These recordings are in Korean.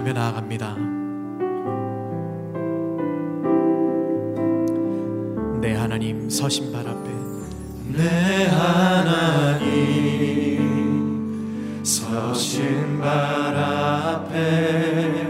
향하며 나아갑니다. 내 하나님 서신 발 앞에 내 하나님 서신 발 앞에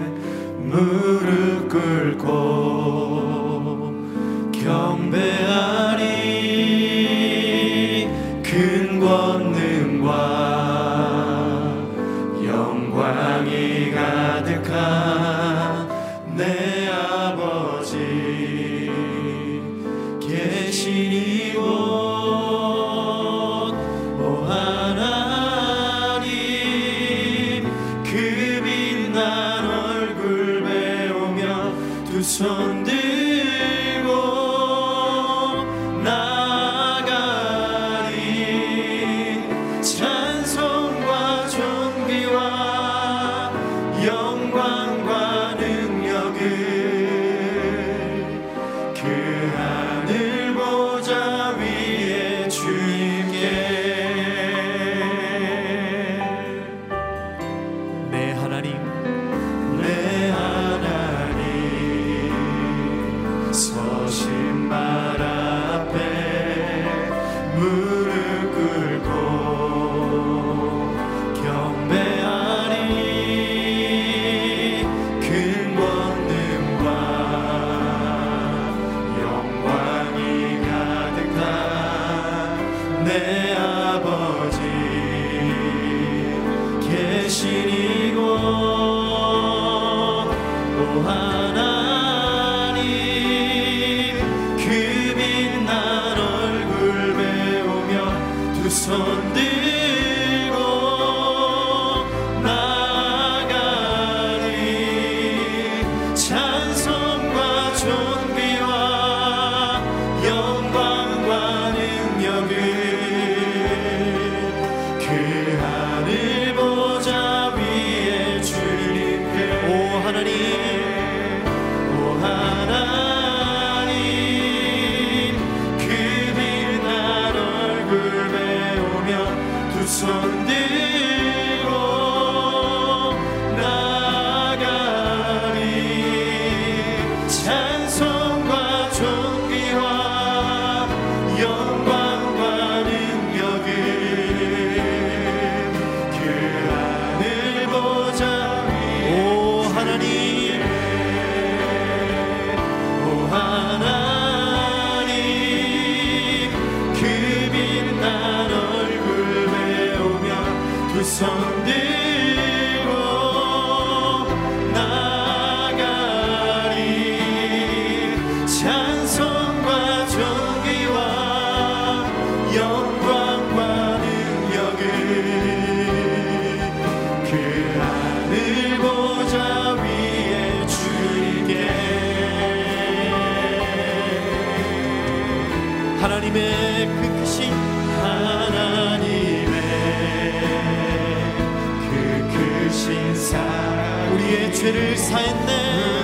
죄를 사했네.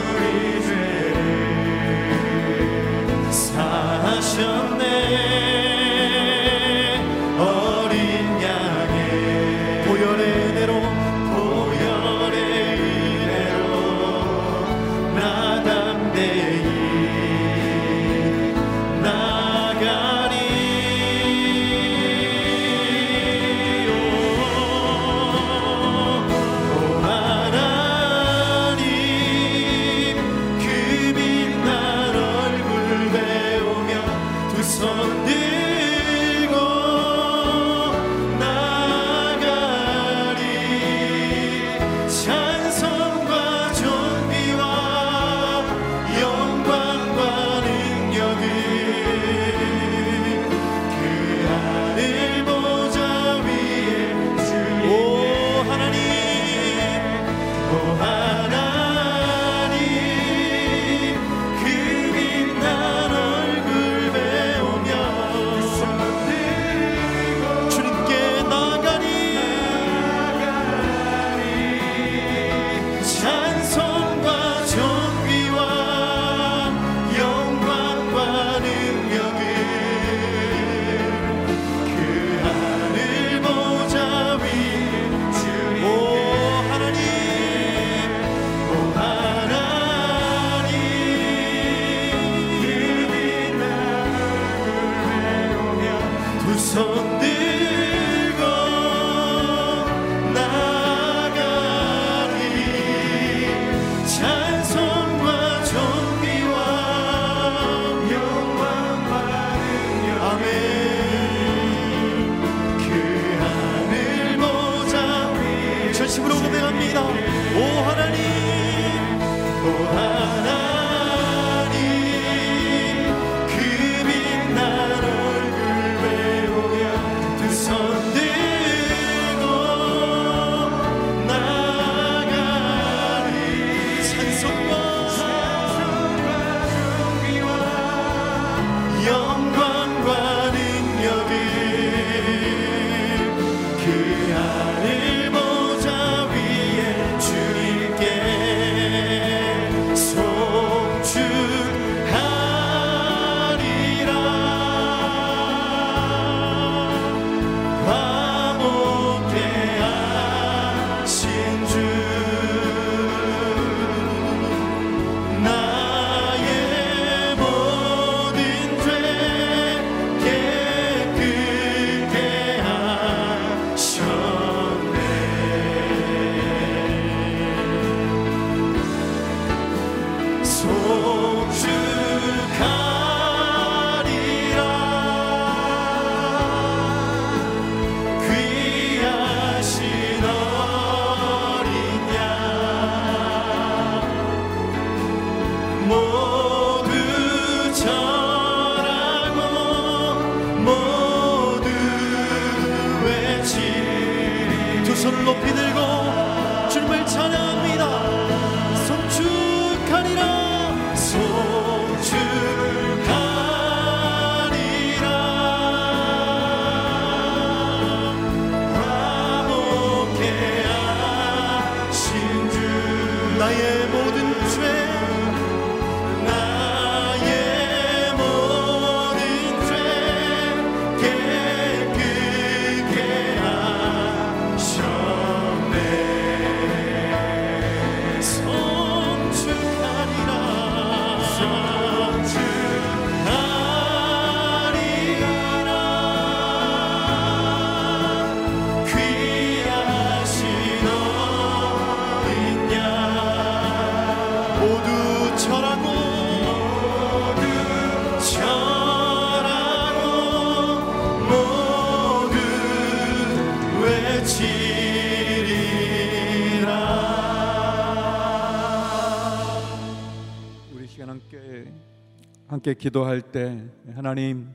함께 기도할 때 하나님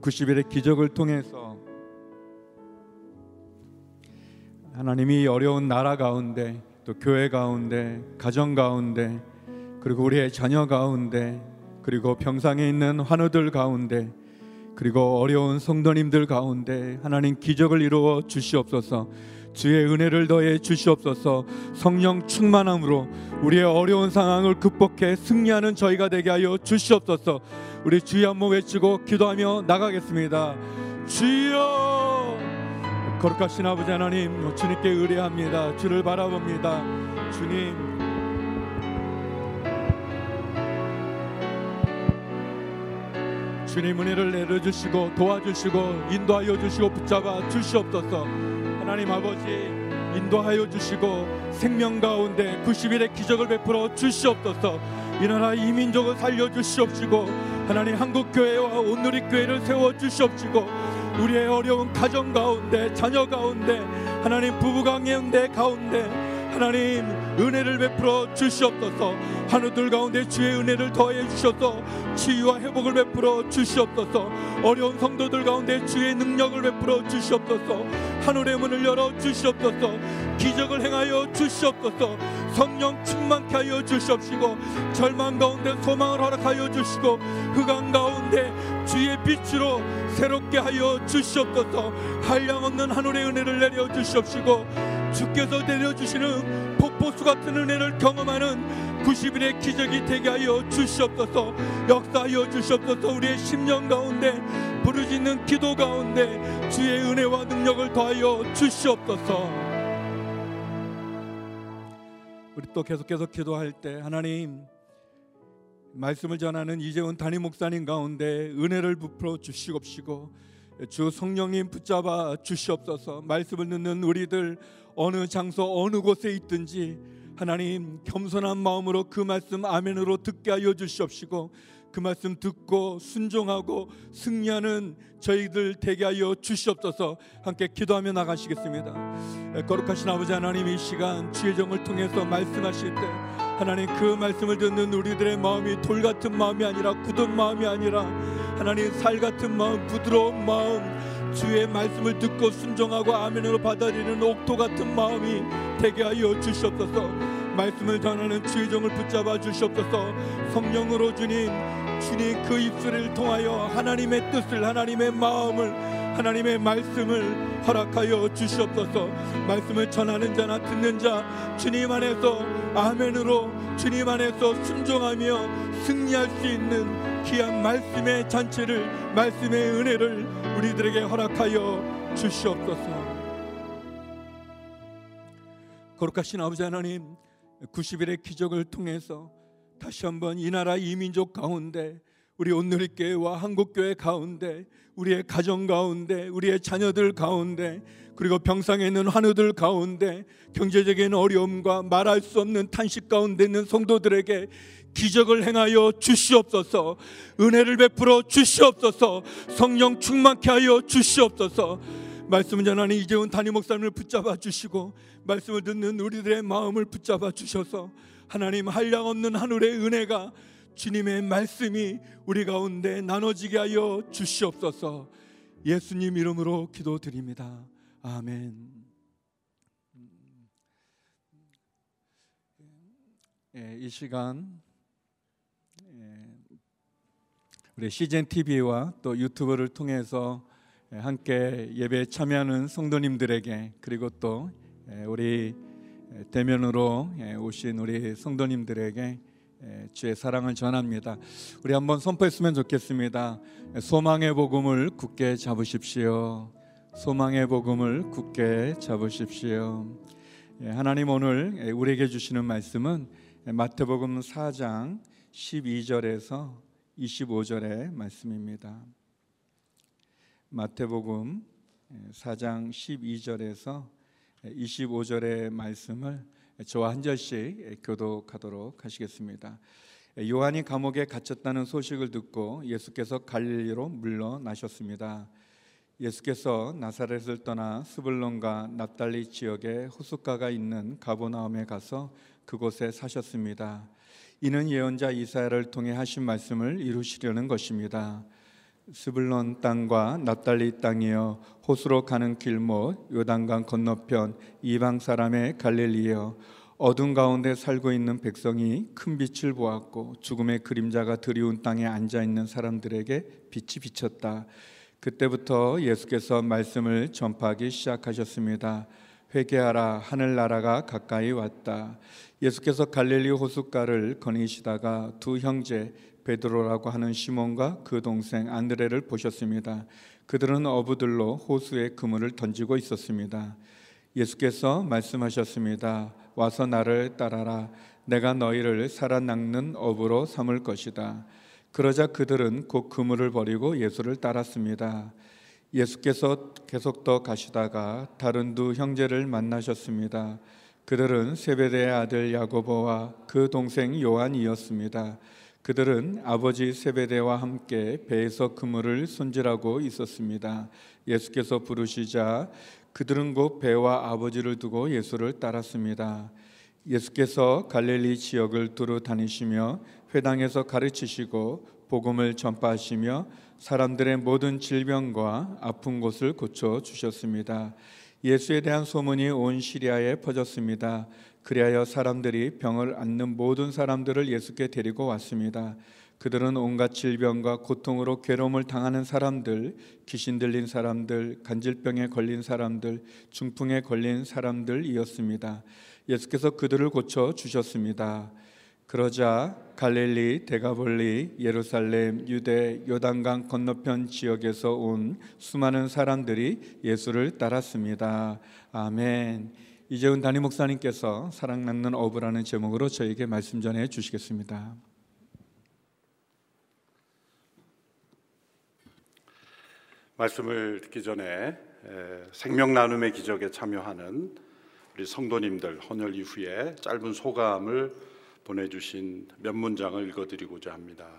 90일의 기적을 통해서 하나님이 어려운 나라 가운데 또 교회 가운데 가정 가운데 그리고 우리의 자녀 가운데 그리고 병상에 있는 환우들 가운데 그리고 어려운 성도님들 가운데 하나님 기적을 이루어 주시옵소서 주의 은혜를 더해 주시옵소서. 성령 충만함으로 우리의 어려운 상황을 극복해 승리하는 저희가 되게 하여 주시옵소서. 우리 주여 한번 외치고 기도하며 나가겠습니다. 주여! 거룩하신 아버지 하나님 주님께 의뢰합니다. 주를 바라봅니다. 주님. 주님 은혜를 내려주시고 도와주시고 인도하여 주시고 붙잡아 주시옵소서 하나님 아버지 인도하여 주시고 생명 가운데 90일의 기적을 베풀어 주시옵소서. 이 나라 이 민족을 살려 주시옵시고 하나님 한국교회와 온누리 교회를 세워 주시옵시고 우리의 어려운 가정 가운데 자녀 가운데 하나님 부부 관계 가운데 하나님 은혜를 베풀어 주시옵소서. 한우들 가운데 주의 은혜를 더해 주셔서. 치유와 회복을 베풀어 주시옵소서. 어려운 성도들 가운데 주의 능력을 베풀어 주시옵소서. 하늘의 문을 열어 주시옵소서. 기적을 행하여 주시옵소서. 성령 충만케 하여 주시옵시고 절망 가운데 소망을 허락하여 주시고 흑암 가운데 주의 빛으로 새롭게 하여 주시옵소서. 한량 없는 하늘의 은혜를 내려 주시옵시고 주께서 내려 주시는 폭포수 같은 은혜를 경험하는 90일의 기적이 되게 하여 주시옵소서. 역사하여 주시옵소서. 우리의 심령 가운데 부르짖는 기도 가운데 주의 은혜와 능력을 더하여 주시옵소서. 우리 또 계속해서 기도할 때 하나님 말씀을 전하는 이재훈 담임 목사님 가운데 은혜를 부풀어 주시옵시고 주 성령님 붙잡아 주시옵소서. 말씀을 듣는 우리들 어느 장소 어느 곳에 있든지 하나님 겸손한 마음으로 그 말씀 아멘으로 듣게 하여 주시옵시고 그 말씀 듣고 순종하고 승리하는 저희들 되게 하여 주시옵소서. 함께 기도하며 나가시겠습니다. 거룩하신 아버지 하나님 이 시간 주의 정을 통해서 말씀하실 때 하나님 그 말씀을 듣는 우리들의 마음이 돌 같은 마음이 아니라 굳은 마음이 아니라 하나님 살 같은 마음 부드러운 마음 주의 말씀을 듣고 순종하고 아멘으로 받아들이는 옥토 같은 마음이 되게 하여 주시옵소서. 말씀을 전하는 주의 종을 붙잡아 주시옵소서. 성령으로 주님 주님 그 입술을 통하여 하나님의 뜻을 하나님의 마음을 하나님의 말씀을 허락하여 주시옵소서. 말씀을 전하는 자나 듣는 자 주님 안에서 아멘으로 주님 안에서 순종하며 승리할 수 있는 귀한 말씀의 잔치를 말씀의 은혜를 우리들에게 허락하여 주시옵소서. 거룩하신 아버지 하나님 90일의 기적을 통해서 다시 한번 이 나라 이민족 가운데 우리 온누리교회와 한국교회 가운데 우리의 가정 가운데 우리의 자녀들 가운데 그리고 병상에 있는 환우들 가운데 경제적인 어려움과 말할 수 없는 탄식 가운데 있는 성도들에게 기적을 행하여 주시옵소서. 은혜를 베풀어 주시옵소서. 성령 충만케 하여 주시옵소서. 말씀을 전하는 이재훈 담임 목사님을 붙잡아 주시고 말씀을 듣는 우리들의 마음을 붙잡아 주셔서 하나님 한량 없는 하늘의 은혜가 주님의 말씀이 우리 가운데 나눠지게 하여 주시옵소서 예수님 이름으로 기도드립니다. 아멘. 예, 이 시간 예, 우리 CGN TV와 또 유튜브를 통해서 예, 함께 예배에 참여하는 성도님들에게 그리고 또 예, 우리 대면으로 예, 오신 우리 성도님들에게 주의 사랑을 전합니다. 우리 한번 선포했으면 좋겠습니다. 소망의 복음을 굳게 잡으십시오. 소망의 복음을 굳게 잡으십시오. 하나님 오늘 우리에게 주시는 말씀은 마태복음 4장 12절에서 25절의 말씀입니다. 마태복음 4장 12절에서 25절의 말씀을 저와 한 절씩 교독하도록 하시겠습니다. 요한이 감옥에 갇혔다는 소식을 듣고 예수께서 갈릴리로 물러나셨습니다. 예수께서 나사렛을 떠나 스불론과 납달리 지역에 호숫가가 있는 가보나움에 가서 그곳에 사셨습니다. 이는 예언자 이사야를 통해 하신 말씀을 이루시려는 것입니다. 스불론 땅과 납달리 땅이여 호수로 가는 길못 요단강 건너편 이방 사람의 갈릴리여 어둠 가운데 살고 있는 백성이 큰 빛을 보았고 죽음의 그림자가 드리운 땅에 앉아 있는 사람들에게 빛이 비쳤다. 그때부터 예수께서 말씀을 전파하기 시작하셨습니다. 회개하라 하늘나라가 가까이 왔다. 예수께서 갈릴리 호숫가를 거니시다가 두 형제 베드로라고 하는 시몬과 그 동생 안드레를 보셨습니다. 그들은 어부들로 호수에 그물을 던지고 있었습니다. 예수께서 말씀하셨습니다. 와서 나를 따라라. 내가 너희를 살아남는 어부로 삼을 것이다. 그러자 그들은 곧 그물을 버리고 예수를 따랐습니다. 예수께서 계속 더 가시다가 다른 두 형제를 만나셨습니다. 그들은 세베대의 아들 야고보와 그 동생 요한이었습니다. 그들은 아버지 세베대와 함께 배에서 그물을 손질하고 있었습니다. 예수께서 부르시자 그들은 곧 배와 아버지를 두고 예수를 따랐습니다. 예수께서 갈릴리 지역을 두루 다니시며 회당에서 가르치시고 복음을 전파하시며 사람들의 모든 질병과 아픈 곳을 고쳐 주셨습니다. 예수에 대한 소문이 온 시리아에 퍼졌습니다. 그리하여 사람들이 병을 앓는 모든 사람들을 예수께 데리고 왔습니다. 그들은 온갖 질병과 고통으로 괴로움을 당하는 사람들, 귀신 들린 사람들, 간질병에 걸린 사람들, 중풍에 걸린 사람들이었습니다. 예수께서 그들을 고쳐 주셨습니다. 그러자 갈릴리, 데가볼리, 예루살렘, 유대, 요단강 건너편 지역에서 온 수많은 사람들이 예수를 따랐습니다. 아멘. 이재훈 담임 목사님께서 사랑 낳는 어부라는 제목으로 저에게 말씀 전해 주시겠습니다. 말씀을 듣기 전에 생명 나눔의 기적에 참여하는 우리 성도님들 헌혈 이후에 짧은 소감을 보내주신 몇 문장을 읽어드리고자 합니다.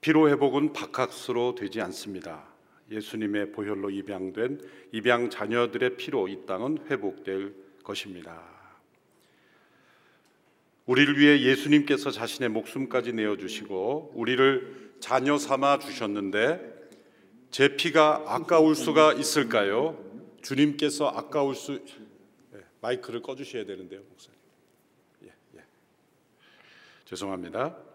피로 회복은 바카스로 되지 않습니다. 예수님의 보혈로 입양된 입양 자녀들의 피로 이 땅은 회복될 것입니다. 우리를 위해 예수님께서 자신의 목숨까지 내어 주시고 우리를 자녀 삼아 주셨는데 제 피가 아까울 수가 있을까요? 주님께서 아까울 수 네, 마이크를 꺼 주셔야 되는데요, 목사님. 예, 예. 죄송합니다.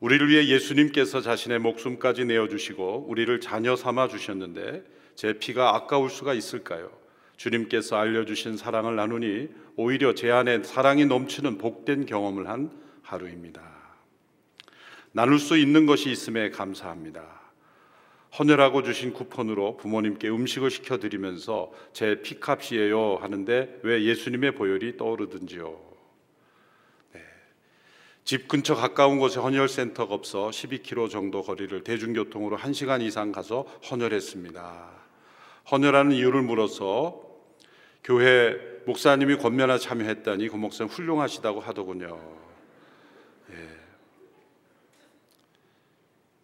우리를 위해 예수님께서 자신의 목숨까지 내어 주시고 우리를 자녀 삼아 주셨는데 제 피가 아까울 수가 있을까요? 주님께서 알려 주신 사랑을 나누니 오히려 제 안에 사랑이 넘치는 복된 경험을 한 하루입니다. 나눌 수 있는 것이 있음에 감사합니다. 헌혈하고 주신 쿠폰으로 부모님께 음식을 시켜 드리면서 제 피값이에요 하는데 왜 예수님의 보혈이 떠오르든지요. 네. 집 근처 가까운 곳에 헌혈센터가 없어 12km 정도 거리를 대중교통으로 1시간 이상 가서 헌혈했습니다. 헌혈하는 이유를 물어서 교회 목사님이 권면에 참여했다니 그 목사님 훌륭하시다고 하더군요. 예.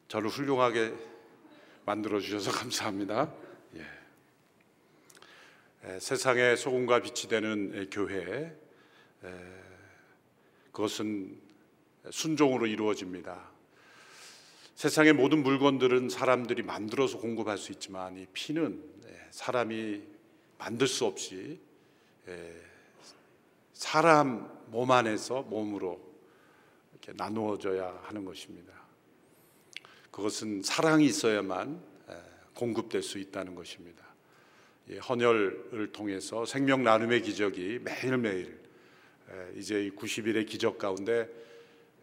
저를 훌륭하게 만들어 주셔서 감사합니다. 예. 에, 세상의 소금과 빛이 되는 에, 교회 에, 그것은 순종으로 이루어집니다. 세상의 모든 물건들은 사람들이 만들어서 공급할 수 있지만 이 피는 사람이 만들 수 없이 사람 몸 안에서 몸으로 이렇게 나누어져야 하는 것입니다. 그것은 사랑이 있어야만 공급될 수 있다는 것입니다. 헌혈을 통해서 생명 나눔의 기적이 매일매일 이제 90일의 기적 가운데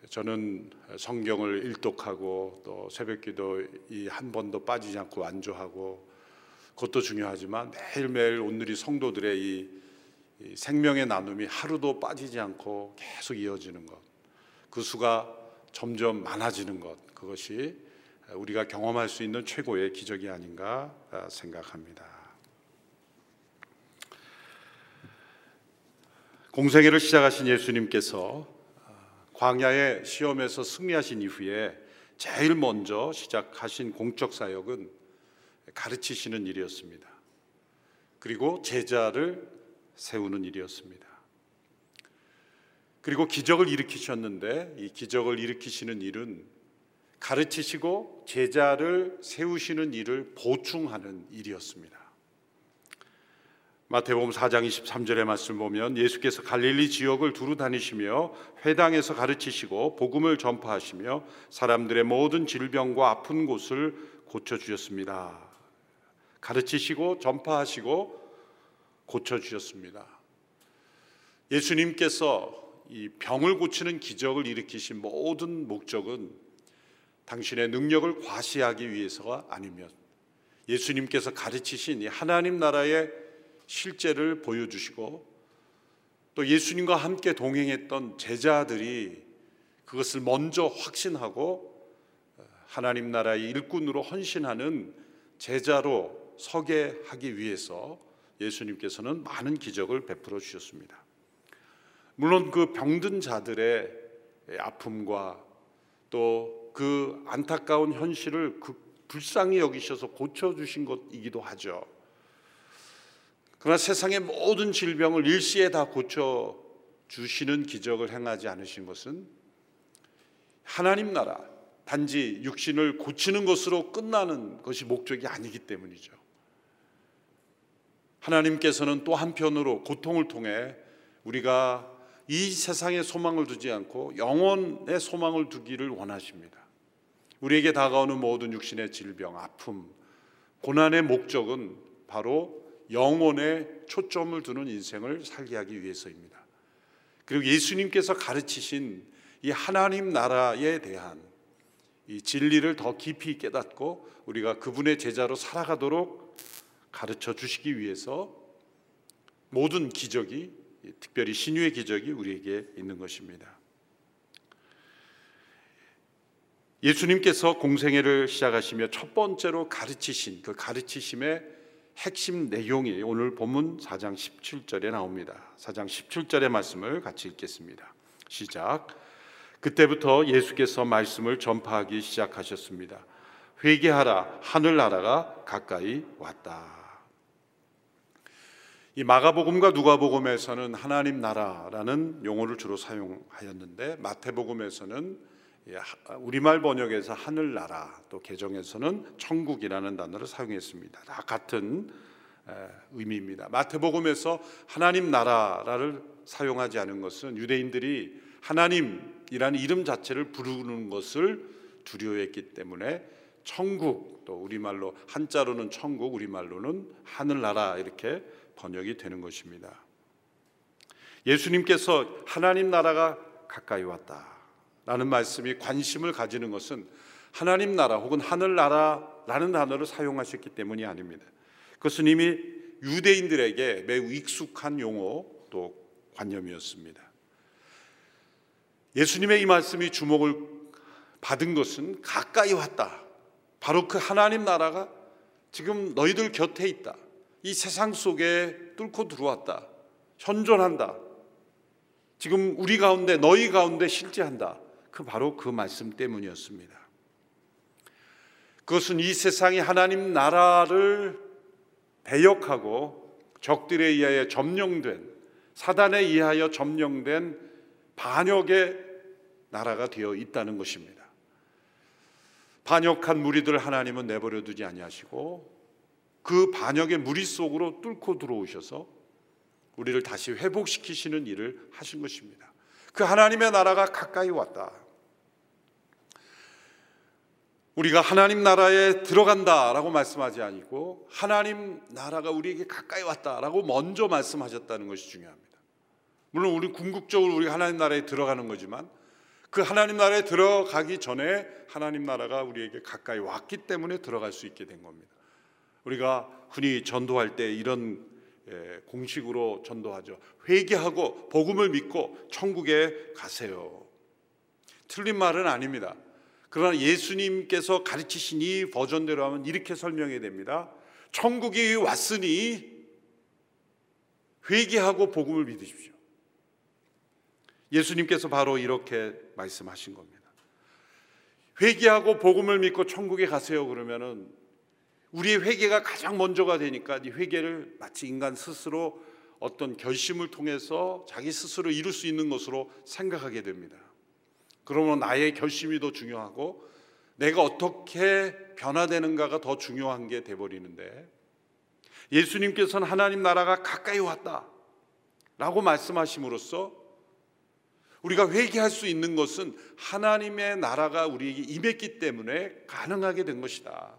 저는 성경을 일독하고 또 새벽기도 한 번도 빠지지 않고 완주하고 그것도 중요하지만 매일매일 오늘이 성도들의 이, 이 생명의 나눔이 하루도 빠지지 않고 계속 이어지는 것, 그 수가 점점 많아지는 것, 그것이 우리가 경험할 수 있는 최고의 기적이 아닌가 생각합니다. 공생애를 시작하신 예수님께서 광야의 시험에서 승리하신 이후에 제일 먼저 시작하신 공적 사역은 가르치시는 일이었습니다. 그리고 제자를 세우는 일이었습니다. 그리고 기적을 일으키셨는데 이 기적을 일으키시는 일은 가르치시고 제자를 세우시는 일을 보충하는 일이었습니다. 마태복음 4장 23절의 말씀 보면 예수께서 갈릴리 지역을 두루 다니시며 회당에서 가르치시고 복음을 전파하시며 사람들의 모든 질병과 아픈 곳을 고쳐 주셨습니다. 가르치시고 전파하시고 고쳐 주셨습니다. 예수님께서 이 병을 고치는 기적을 일으키신 모든 목적은 당신의 능력을 과시하기 위해서가 아니면 예수님께서 가르치신 이 하나님 나라의 실제를 보여주시고 또 예수님과 함께 동행했던 제자들이 그것을 먼저 확신하고 하나님 나라의 일꾼으로 헌신하는 제자로 서게 하기 위해서 예수님께서는 많은 기적을 베풀어 주셨습니다. 물론 그 병든 자들의 아픔과 또 그 안타까운 현실을 그 불쌍히 여기셔서 고쳐 주신 것이기도 하죠. 그러나 세상의 모든 질병을 일시에 다 고쳐 주시는 기적을 행하지 않으신 것은 하나님 나라 단지 육신을 고치는 것으로 끝나는 것이 목적이 아니기 때문이죠. 하나님께서는 또 한편으로 고통을 통해 우리가 이 세상에 소망을 두지 않고 영원의 소망을 두기를 원하십니다. 우리에게 다가오는 모든 육신의 질병, 아픔, 고난의 목적은 바로 영혼에 초점을 두는 인생을 살게 하기 위해서입니다. 그리고 예수님께서 가르치신 이 하나님 나라에 대한 이 진리를 더 깊이 깨닫고 우리가 그분의 제자로 살아가도록 가르쳐 주시기 위해서 모든 기적이 특별히 신유의 기적이 우리에게 있는 것입니다. 예수님께서 공생애를 시작하시며 첫 번째로 가르치신 그 가르치심의 핵심 내용이 오늘 본문 4장 17절에 나옵니다. 4장 17절의 말씀을 같이 읽겠습니다. 시작. 그때부터 예수께서 말씀을 전파하기 시작하셨습니다. 회개하라 하늘 나라가 가까이 왔다. 이 마가복음과 누가복음에서는 하나님 나라라는 용어를 주로 사용하였는데 마태복음에서는 우리말 번역에서 하늘 나라 또 개정에서는 천국이라는 단어를 사용했습니다. 다 같은 의미입니다. 마태복음에서 하나님 나라를 사용하지 않은 것은 유대인들이 하나님이라는 이름 자체를 부르는 것을 두려워했기 때문에 천국 또 우리말로 한자로는 천국 우리말로는 하늘나라 이렇게 번역이 되는 것입니다. 예수님께서 하나님 나라가 가까이 왔다 라는 말씀이 관심을 가지는 것은 하나님 나라 혹은 하늘 나라라는 단어를 사용하셨기 때문이 아닙니다. 그것은 이미 유대인들에게 매우 익숙한 용어 또 관념이었습니다. 예수님의 이 말씀이 주목을 받은 것은 가까이 왔다. 바로 그 하나님 나라가 지금 너희들 곁에 있다. 이 세상 속에 뚫고 들어왔다. 현존한다. 지금 우리 가운데 너희 가운데 실제한다. 그 바로 그 말씀 때문이었습니다. 그것은 이 세상이 하나님 나라를 배역하고 적들에 의하여 점령된 사단에 의하여 점령된 반역의 나라가 되어 있다는 것입니다. 반역한 무리들 하나님은 내버려 두지 아니하시고 그 반역의 무리 속으로 뚫고 들어오셔서 우리를 다시 회복시키시는 일을 하신 것입니다. 그 하나님의 나라가 가까이 왔다. 우리가 하나님 나라에 들어간다라고 말씀하지 아니고 하나님 나라가 우리에게 가까이 왔다라고 먼저 말씀하셨다는 것이 중요합니다. 물론 우리 궁극적으로 우리가 하나님 나라에 들어가는 거지만 그 하나님 나라에 들어가기 전에 하나님 나라가 우리에게 가까이 왔기 때문에 들어갈 수 있게 된 겁니다. 우리가 흔히 전도할 때 이런 예, 공식으로 전도하죠. 회개하고 복음을 믿고 천국에 가세요. 틀린 말은 아닙니다. 그러나 예수님께서 가르치신 이 버전대로 하면 이렇게 설명해야 됩니다. 천국이 왔으니 회개하고 복음을 믿으십시오. 예수님께서 바로 이렇게 말씀하신 겁니다. 회개하고 복음을 믿고 천국에 가세요 그러면은 우리의 회개가 가장 먼저가 되니까 이 회개를 마치 인간 스스로 어떤 결심을 통해서 자기 스스로 이룰 수 있는 것으로 생각하게 됩니다. 그러면 나의 결심이 더 중요하고 내가 어떻게 변화되는가가 더 중요한 게 돼버리는데 예수님께서는 하나님 나라가 가까이 왔다 라고 말씀하심으로써 우리가 회개할 수 있는 것은 하나님의 나라가 우리에게 임했기 때문에 가능하게 된 것이다.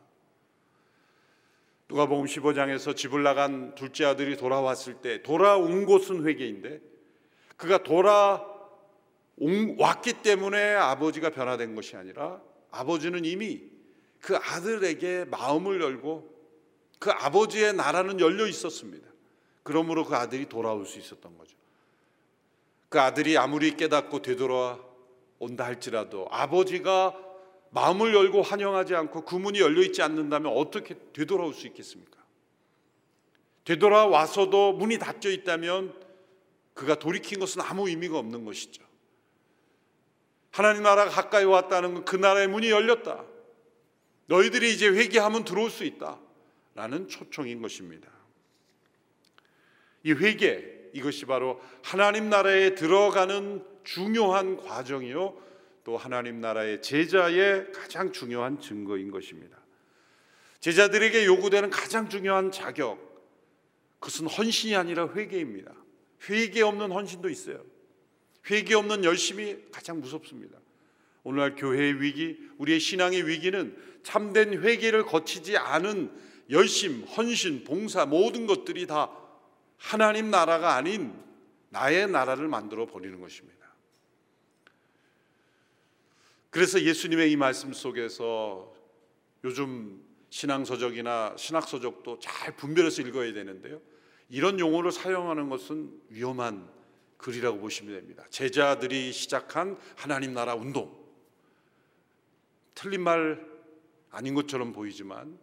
누가복음 15장에서 집을 나간 둘째 아들이 돌아왔을 때 돌아온 곳은 회개인데 그가 돌아 왔기 때문에 아버지가 변화된 것이 아니라 아버지는 이미 그 아들에게 마음을 열고 그 아버지의 나라는 열려 있었습니다. 그러므로 그 아들이 돌아올 수 있었던 거죠. 그 아들이 아무리 깨닫고 되돌아 온다 할지라도 아버지가 마음을 열고 환영하지 않고 그 문이 열려 있지 않는다면 어떻게 되돌아올 수 있겠습니까? 되돌아와서도 문이 닫혀 있다면 그가 돌이킨 것은 아무 의미가 없는 것이죠. 하나님 나라가 가까이 왔다는 건 그 나라의 문이 열렸다. 너희들이 이제 회개하면 들어올 수 있다. 라는 초청인 것입니다. 이 회개, 이것이 바로 하나님 나라에 들어가는 중요한 과정이요. 또 하나님 나라의 제자의 가장 중요한 증거인 것입니다. 제자들에게 요구되는 가장 중요한 자격, 그것은 헌신이 아니라 회개입니다. 회개 없는 헌신도 있어요. 회개 없는 열심이 가장 무섭습니다. 오늘날 교회의 위기, 우리의 신앙의 위기는 참된 회개를 거치지 않은 열심, 헌신, 봉사 모든 것들이 다 하나님 나라가 아닌 나의 나라를 만들어 버리는 것입니다. 그래서 예수님의 이 말씀 속에서 요즘 신앙서적이나 신학서적도 잘 분별해서 읽어야 되는데요. 이런 용어를 사용하는 것은 위험한 글이라고 보시면 됩니다. 제자들이 시작한 하나님 나라 운동. 틀린 말 아닌 것처럼 보이지만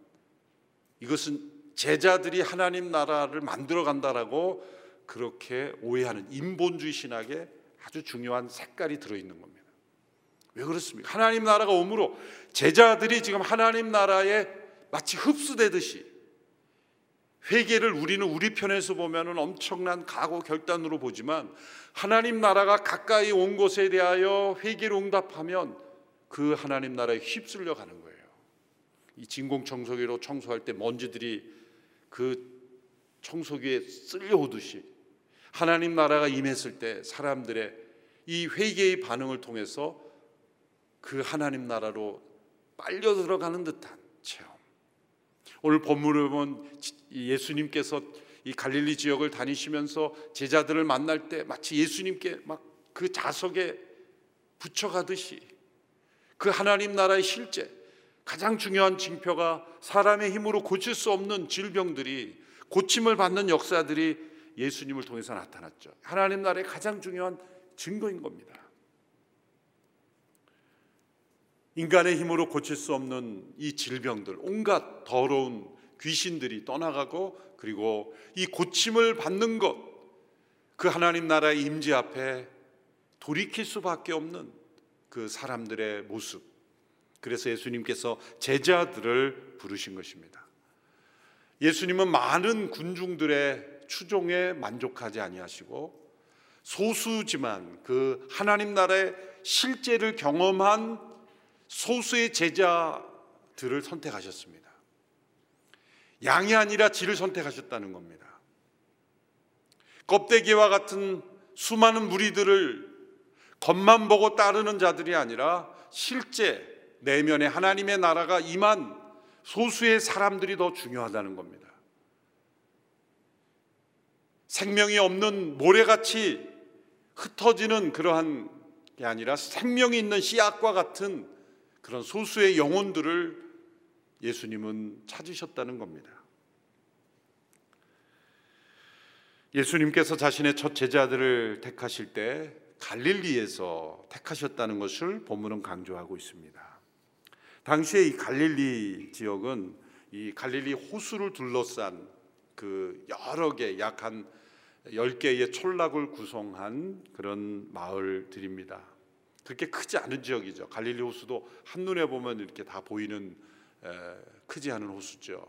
이것은 제자들이 하나님 나라를 만들어 간다라고 그렇게 오해하는 인본주의 신학에 아주 중요한 색깔이 들어 있는 겁니다. 왜 그렇습니까? 하나님 나라가 오므로 제자들이 지금 하나님 나라에 마치 흡수되듯이 회개를 우리는 우리 편에서 보면은 엄청난 각오 결단으로 보지만 하나님 나라가 가까이 온 것에 대하여 회개로 응답하면 그 하나님 나라에 휩쓸려 가는 거예요. 이 진공 청소기로 청소할 때 먼지들이 그 청소기에 쓸려 오듯이 하나님 나라가 임했을 때 사람들의 이 회개의 반응을 통해서 그 하나님 나라로 빨려 들어가는 듯한 체험. 오늘 본문을 보면 예수님께서 이 갈릴리 지역을 다니시면서 제자들을 만날 때 마치 예수님께 막 그 자석에 붙여가듯이 그 하나님 나라의 실제 가장 중요한 징표가 사람의 힘으로 고칠 수 없는 질병들이 고침을 받는 역사들이 예수님을 통해서 나타났죠. 하나님 나라의 가장 중요한 증거인 겁니다. 인간의 힘으로 고칠 수 없는 이 질병들, 온갖 더러운 귀신들이 떠나가고 그리고 이 고침을 받는 것, 그 하나님 나라의 임재 앞에 돌이킬 수밖에 없는 그 사람들의 모습. 그래서 예수님께서 제자들을 부르신 것입니다. 예수님은 많은 군중들의 추종에 만족하지 아니하시고 소수지만 그 하나님 나라의 실제를 경험한 소수의 제자들을 선택하셨습니다. 양이 아니라 질을 선택하셨다는 겁니다. 껍데기와 같은 수많은 무리들을 겉만 보고 따르는 자들이 아니라 실제 내면에 하나님의 나라가 임한 소수의 사람들이 더 중요하다는 겁니다. 생명이 없는 모래같이 흩어지는 그러한 게 아니라 생명이 있는 씨앗과 같은 그런 소수의 영혼들을 예수님은 찾으셨다는 겁니다. 예수님께서 자신의 첫 제자들을 택하실 때 갈릴리에서 택하셨다는 것을 본문은 강조하고 있습니다. 당시에 이 갈릴리 지역은 이 갈릴리 호수를 둘러싼 그 여러 개 약한 10개의 촌락을 구성한 그런 마을들입니다. 그렇게 크지 않은 지역이죠. 갈릴리 호수도 한눈에 보면 이렇게 다 보이는 에, 크지 않은 호수죠.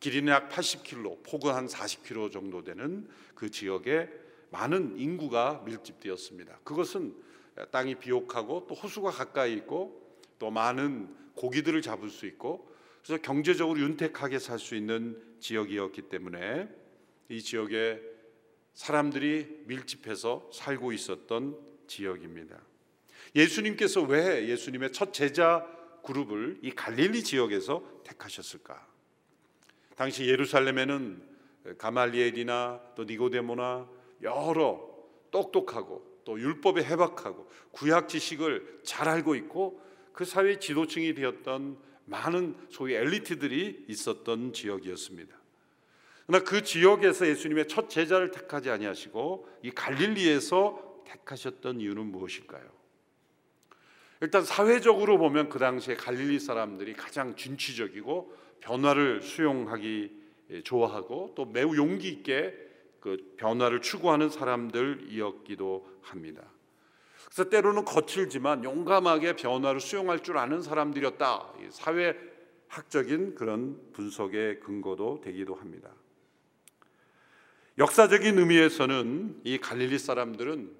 길이는 약 80km, 폭은 한 40km 정도 되는 그 지역에 많은 인구가 밀집되었습니다. 그것은 땅이 비옥하고 또 호수가 가까이 있고 또 많은 고기들을 잡을 수 있고 그래서 경제적으로 윤택하게 살 수 있는 지역이었기 때문에 이 지역에 사람들이 밀집해서 살고 있었던 지역입니다. 예수님께서 왜 예수님의 첫 제자 그룹을 이 갈릴리 지역에서 택하셨을까? 당시 예루살렘에는 가말리엘이나 또 니고데모나 여러 똑똑하고 또 율법에 해박하고 구약 지식을 잘 알고 있고 그 사회 지도층이 되었던 많은 소위 엘리트들이 있었던 지역이었습니다. 그러나 그 지역에서 예수님의 첫 제자를 택하지 아니하시고 이 갈릴리에서 택하셨던 이유는 무엇일까요? 일단 사회적으로 보면 그 당시에 갈릴리 사람들이 가장 진취적이고 변화를 수용하기 좋아하고 또 매우 용기 있게 그 변화를 추구하는 사람들이었기도 합니다. 그래서 때로는 거칠지만 용감하게 변화를 수용할 줄 아는 사람들이었다. 사회학적인 그런 분석의 근거도 되기도 합니다. 역사적인 의미에서는 이 갈릴리 사람들은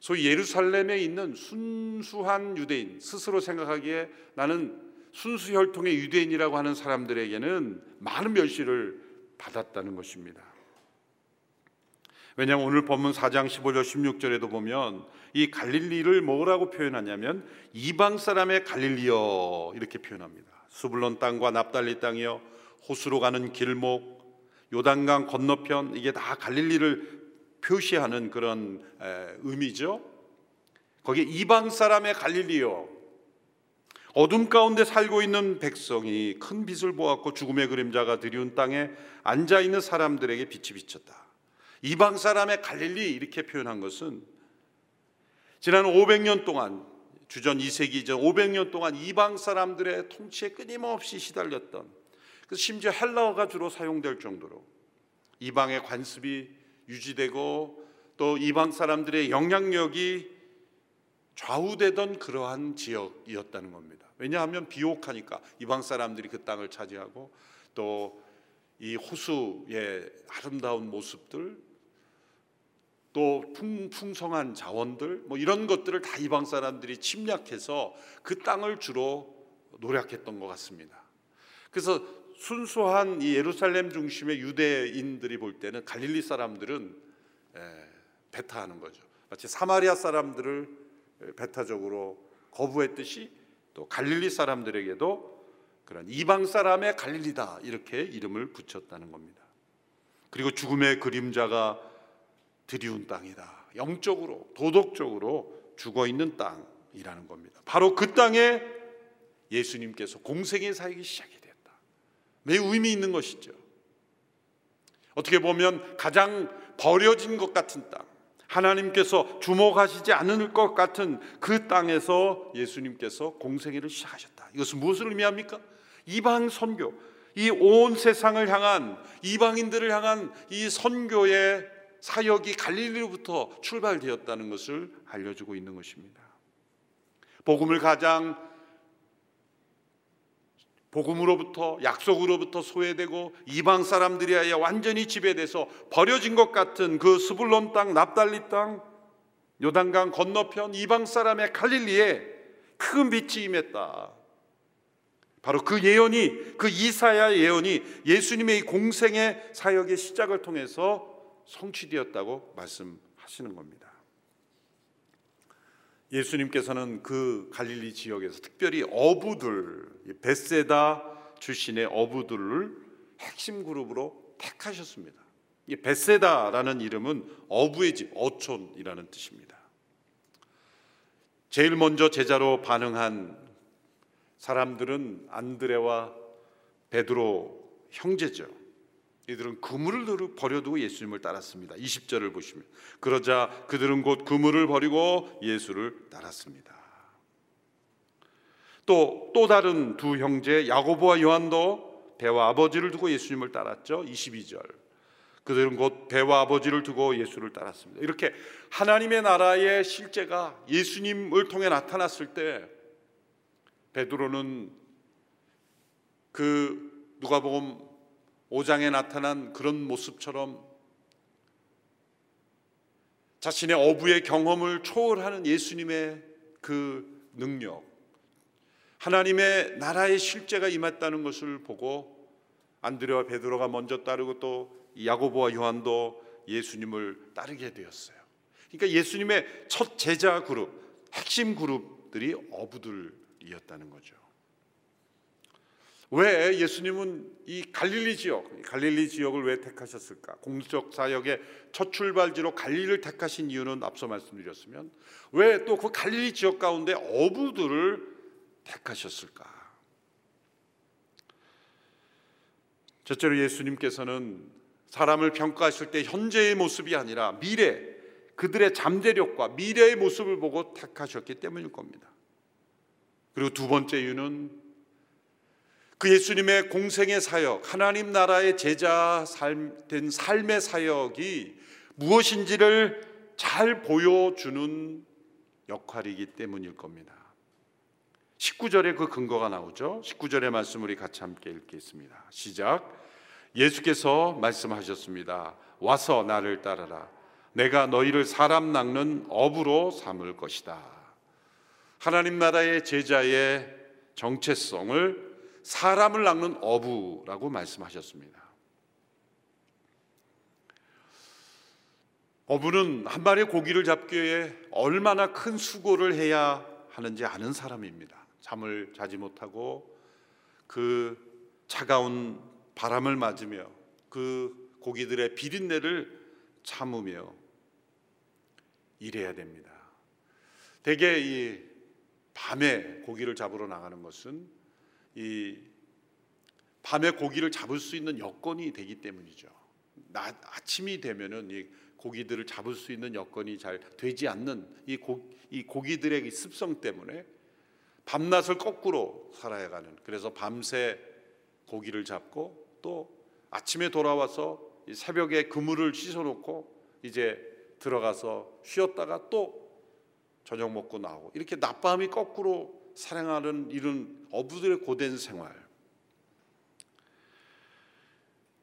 소위 예루살렘에 있는 순수한 유대인 스스로 생각하기에 나는 순수 혈통의 유대인이라고 하는 사람들에게는 많은 멸시를 받았다는 것입니다. 왜냐하면 오늘 본문 4장 15절 16절에도 보면 이 갈릴리를 뭐라고 표현하냐면 이방 사람의 갈릴리여 이렇게 표현합니다. 수블론 땅과 납달리 땅이여 호수로 가는 길목 요단강 건너편 이게 다 갈릴리를 표시하는 그런 의미죠. 거기에 이방 사람의 갈릴리요. 어둠 가운데 살고 있는 백성이 큰 빛을 보았고 죽음의 그림자가 드리운 땅에 앉아 있는 사람들에게 빛이 비쳤다. 이방 사람의 갈릴리 이렇게 표현한 것은 지난 500년 동안 주전 2세기 전 500년 동안 이방 사람들의 통치에 끊임없이 시달렸던 그 심지어 헬라어가 주로 사용될 정도로 이방의 관습이 유지되고 또 이방 사람들의 영향력이 좌우되던 그러한 지역이었다는 겁니다. 왜냐하면 비옥하니까 이방 사람들이 그 땅을 차지하고 또 이 호수의 아름다운 모습들 또 풍, 풍성한 자원들 뭐 이런 것들을 다 이방 사람들이 침략해서 그 땅을 주로 노력했던 것 같습니다. 그래서 순수한 이 예루살렘 중심의 유대인들이 볼 때는 갈릴리 사람들은 배타하는 거죠. 마치 사마리아 사람들을 배타적으로 거부했듯이 또 갈릴리 사람들에게도 그런 이방 사람의 갈릴리다 이렇게 이름을 붙였다는 겁니다. 그리고 죽음의 그림자가 드리운 땅이다. 영적으로 도덕적으로 죽어 있는 땅이라는 겁니다. 바로 그 땅에 예수님께서 사역이 시작이 됐다. 매우 의미 있는 것이죠. 어떻게 보면 가장 버려진 것 같은 땅, 하나님께서 주목하시지 않을 것 같은 그 땅에서 예수님께서 공생애를 시작하셨다. 이것은 무엇을 의미합니까? 이방 선교, 이 온 세상을 향한 이방인들을 향한 이 선교의 사역이 갈릴리로부터 출발되었다는 것을 알려주고 있는 것입니다. 복음을 가장 복음으로부터 약속으로부터 소외되고 이방 사람들이야 완전히 지배돼서 버려진 것 같은 그 스불론 땅, 납달리 땅, 요단강 건너편 이방 사람의 갈릴리에 큰 빛이 임했다. 바로 그 예언이 그 이사야 예언이 예수님의 공생의 사역의 시작을 통해서 성취되었다고 말씀하시는 겁니다. 예수님께서는 그 갈릴리 지역에서 특별히 어부들 베세다 출신의 어부들을 핵심 그룹으로 택하셨습니다. 이 베세다라는 이름은 어부의 집, 어촌이라는 뜻입니다. 제일 먼저 제자로 반응한 사람들은 안드레와 베드로 형제죠. 이들은 그물을 버려두고 예수님을 따랐습니다. 20절을 보시면 그러자 그들은 곧 그물을 버리고 예수를 따랐습니다. 또 또 다른 두 형제 야고보와 요한도 배와 아버지를 두고 예수님을 따랐죠. 22절. 그들은 곧 배와 아버지를 두고 예수를 따랐습니다. 이렇게 하나님의 나라의 실제가 예수님을 통해 나타났을 때 베드로는 그 누가복음 5장에 나타난 그런 모습처럼 자신의 어부의 경험을 초월하는 예수님의 그 능력, 하나님의 나라의 실제가 임했다는 것을 보고 안드레와 베드로가 먼저 따르고 또 야고보와 요한도 예수님을 따르게 되었어요. 그러니까 예수님의 첫 제자 그룹, 핵심 그룹들이 어부들이었다는 거죠. 왜 예수님은 이 갈릴리 지역, 갈릴리 지역을 왜 택하셨을까? 공적 사역의 첫 출발지로 갈릴리를 택하신 이유는 앞서 말씀드렸으면 왜 또 그 갈릴리 지역 가운데 어부들을 택하셨을까? 첫째로 예수님께서는 사람을 평가하실 때 현재의 모습이 아니라 미래, 그들의 잠재력과 미래의 모습을 보고 택하셨기 때문일 겁니다. 그리고 두 번째 이유는 그 예수님의 공생의 사역, 하나님 나라의 제자 된 삶의 사역이 무엇인지를 잘 보여주는 역할이기 때문일 겁니다. 19절에 그 근거가 나오죠. 19절의 말씀 우리 같이 함께 읽겠습니다. 시작. 예수께서 말씀하셨습니다. 와서 나를 따르라. 내가 너희를 사람 낚는 업으로 삼을 것이다. 하나님 나라의 제자의 정체성을 사람을 낚는 어부라고 말씀하셨습니다. 어부는 한 마리의 고기를 잡기 위해 얼마나 큰 수고를 해야 하는지 아는 사람입니다. 잠을 자지 못하고 그 차가운 바람을 맞으며 그 고기들의 비린내를 참으며 일해야 됩니다. 대개 이 밤에 고기를 잡으러 나가는 것은 이 밤에 고기를 잡을 수 있는 여건이 되기 때문이죠. 낮 아침이 되면은 이 고기들을 잡을 수 있는 여건이 잘 되지 않는 이, 고, 이 고기들의 습성 때문에 밤낮을 거꾸로 살아야 가는 그래서 밤새 고기를 잡고 또 아침에 돌아와서 새벽에 그물을 씻어놓고 이제 들어가서 쉬었다가 또 저녁 먹고 나오고 이렇게 낮밤이 거꾸로 살아가는 이런 어부들의 고된 생활.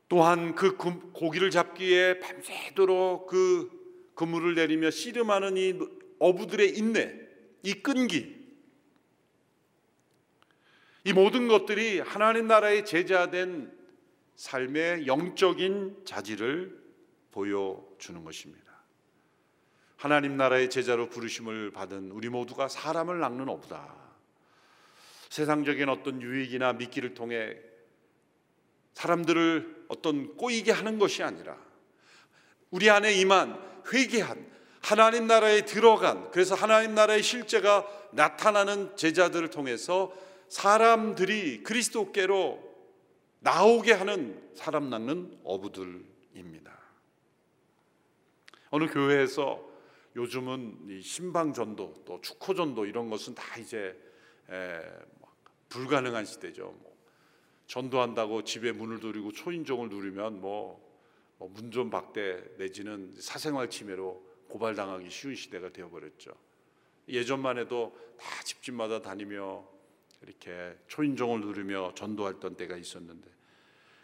또한 그 고기를 잡기 위해 밤새도록 그 그물을 내리며 씨름하는 이 어부들의 인내, 이 끈기, 이 모든 것들이 하나님 나라의 제자된 삶의 영적인 자질을 보여주는 것입니다. 하나님 나라의 제자로 부르심을 받은 우리 모두가 사람을 낚는 어부다. 세상적인 어떤 유익이나 미끼를 통해 사람들을 어떤 꼬이게 하는 것이 아니라 우리 안에 임한 회개한 하나님 나라에 들어간 그래서 하나님 나라의 실제가 나타나는 제자들을 통해서 사람들이 그리스도께로 나오게 하는 사람 낳는 어부들입니다. 어느 교회에서 요즘은 신방 전도 또 축호 전도 이런 것은 다 이제 불가능한 시대죠. 뭐 전도한다고 집에 문을 두리고 초인종을 누르면 뭐, 뭐 문전 박대 내지는 사생활 침해로 고발당하기 쉬운 시대가 되어버렸죠. 예전만 해도 다 집집마다 다니며 이렇게 초인종을 누르며 전도했던 때가 있었는데